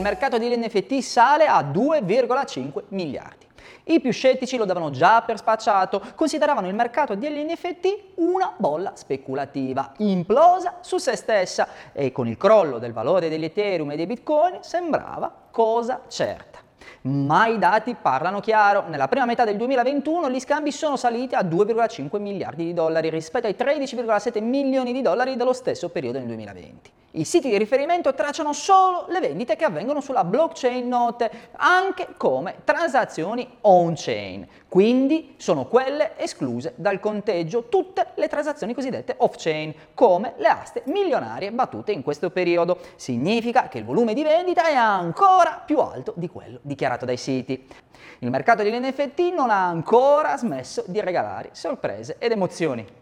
il mercato degli NFT sale a 2,5 miliardi. I più scettici lo davano già per spacciato, consideravano il mercato degli NFT una bolla speculativa, implosa su se stessa e con il crollo del valore degli Ethereum e dei Bitcoin sembrava cosa certa. Ma i dati parlano chiaro. Nella prima metà del 2021 gli scambi sono saliti a 2,5 miliardi di dollari rispetto ai 13,7 milioni di dollari dello stesso periodo nel 2020. I siti di riferimento tracciano solo le vendite che avvengono sulla blockchain note, anche come transazioni on-chain, quindi sono quelle escluse dal conteggio tutte le transazioni cosiddette off-chain, come le aste milionarie battute in questo periodo. Significa che il volume di vendita è ancora più alto di quello dichiarato dai siti. Il mercato degli NFT non ha ancora smesso di regalare sorprese ed emozioni.